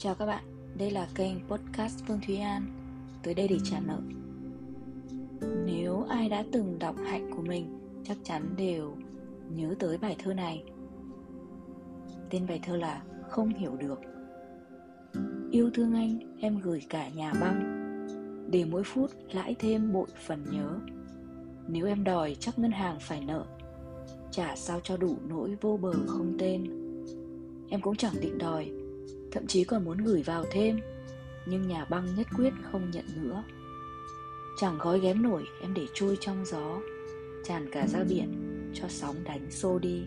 Chào các bạn, đây là kênh podcast Phương Thúy An. Tới đây để trả nợ. Nếu ai đã từng đọc hạnh của mình Chắc chắn đều nhớ tới bài thơ này. Tên bài thơ là Không hiểu được. Yêu thương anh, em gửi cả nhà băng. Để mỗi phút lãi thêm bội phần nhớ. Nếu em đòi chắc ngân hàng phải nợ. Trả sao cho đủ nỗi vô bờ không tên. Em cũng chẳng định đòi. Thậm chí còn muốn gửi vào thêm, Nhưng nhà băng nhất quyết không nhận nữa. Chẳng gói ghém nổi, em để trôi trong gió, Tràn cả ra biển, cho sóng đánh xô đi.